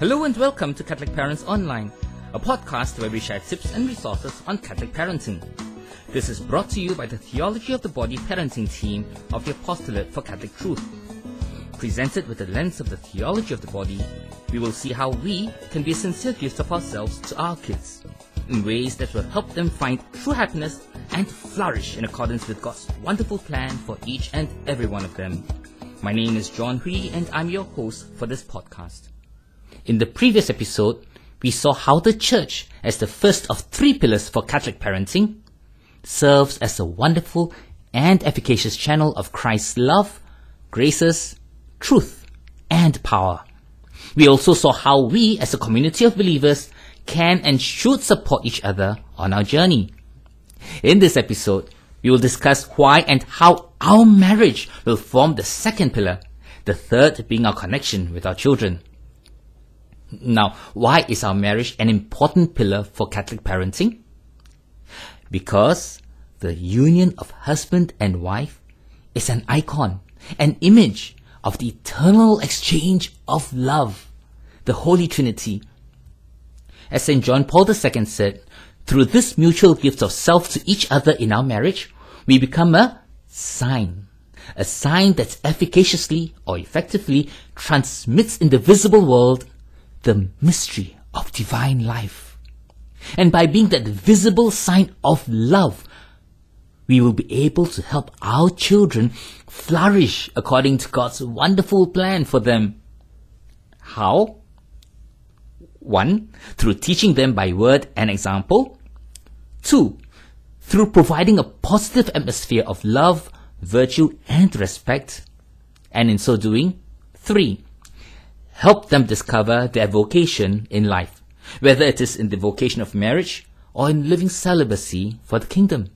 Hello and welcome to Catholic Parents Online, a podcast where we share tips and resources on Catholic parenting. This is brought to you by the Theology of the Body parenting team of the Apostolate for Catholic Truth. Presented with the lens of the theology of the body, we will see how we can be sincere gifts of ourselves to our kids in ways that will help them find true happiness and flourish in accordance with God's wonderful plan for each and every one of them. My name is John Hui and I'm your host for this podcast. In the previous episode, we saw how the church, as the first of three pillars for Catholic parenting, serves as a wonderful and efficacious channel of Christ's love, graces, truth, and power. We also saw how we, as a community of believers, can and should support each other on our journey. In this episode, we will discuss why and how our marriage will form the second pillar, the third being our connection with our children. Now, why is our marriage an important pillar for Catholic parenting? Because the union of husband and wife is an icon, an image of the eternal exchange of love, the Holy Trinity. As St. John Paul II said, through this mutual gift of self to each other in our marriage, we become a sign. A sign that efficaciously or effectively transmits in the visible world the mystery of divine life. And by being that visible sign of love, we will be able to help our children flourish according to God's wonderful plan for them. How? One, through teaching them by word and example. Two, through providing a positive atmosphere of love, virtue, and respect. And in so doing, three, help them discover their vocation in life, whether it is in the vocation of marriage or in living celibacy for the kingdom.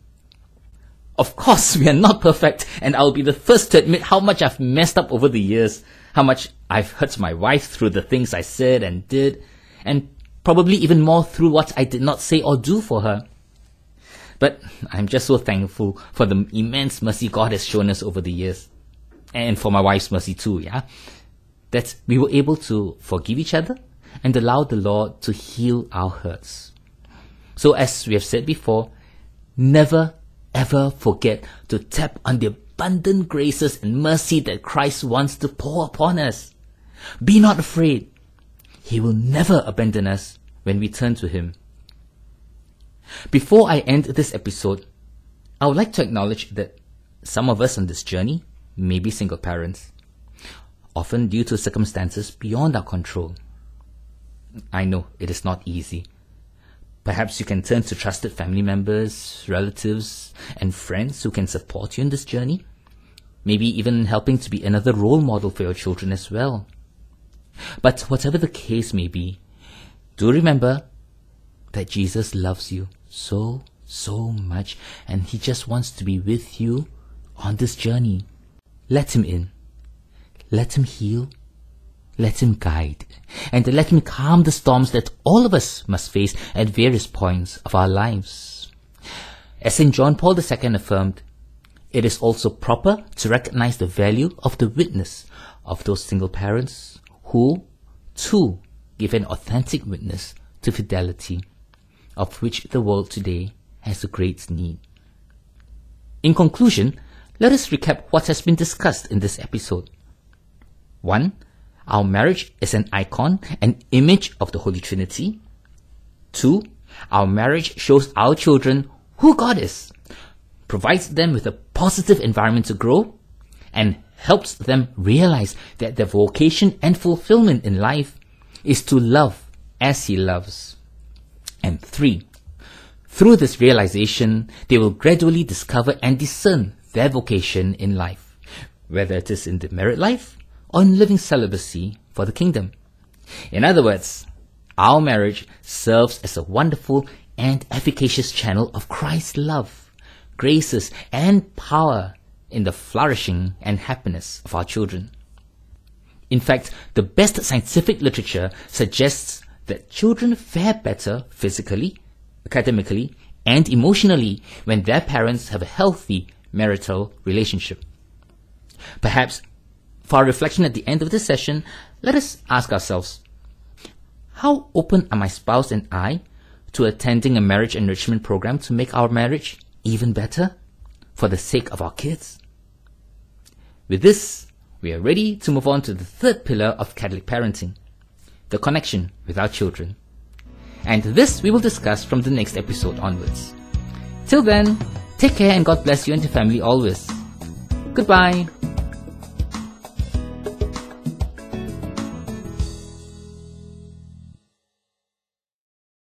Of course, we are not perfect, and I'll be the first to admit how much I've messed up over the years, how much I've hurt my wife through the things I said and did, and probably even more through what I did not say or do for her. But I'm just so thankful for the immense mercy God has shown us over the years. And for my wife's mercy too, yeah? That we were able to forgive each other and allow the Lord to heal our hurts. So, as we have said before, never ever forget to tap on the abundant graces and mercy that Christ wants to pour upon us. Be not afraid. He will never abandon us when we turn to Him. Before I end this episode, I would like to acknowledge that some of us on this journey may be single parents often due to circumstances beyond our control. I know it is not easy. Perhaps you can turn to trusted family members, relatives, and friends who can support you in this journey. Maybe even helping to be another role model for your children as well. But whatever the case may be, do remember that Jesus loves you so, so much and he just wants to be with you on this journey. Let him in. Let him heal. Let him guide. And let him calm the storms that all of us must face at various points of our lives. As St. John Paul II affirmed, it is also proper to recognize the value of the witness of those single parents who, too, give an authentic witness to fidelity, of which the world today has a great need. In conclusion, let us recap what has been discussed in this episode. One, our marriage is an icon, an image of the Holy Trinity. Two, our marriage shows our children who God is, provides them with a positive environment to grow, and helps them realize that their vocation and fulfillment in life is to love as He loves. And three, through this realization, they will gradually discover and discern their vocation in life, whether it is in the married life on living celibacy for the kingdom. In other words, our marriage serves as a wonderful and efficacious channel of Christ's love, graces, and power in the flourishing and happiness of our children. In fact, the best scientific literature suggests that children fare better physically, academically, and emotionally when their parents have a healthy marital relationship. Perhaps for our reflection at the end of this session, let us ask ourselves, How open are my spouse and I to attending a marriage enrichment program to make our marriage even better for the sake of our kids? With this, we are ready to move on to the third pillar of Catholic parenting, the connection with our children. And this we will discuss from the next episode onwards. Till then, take care and God bless you and your family always. Goodbye.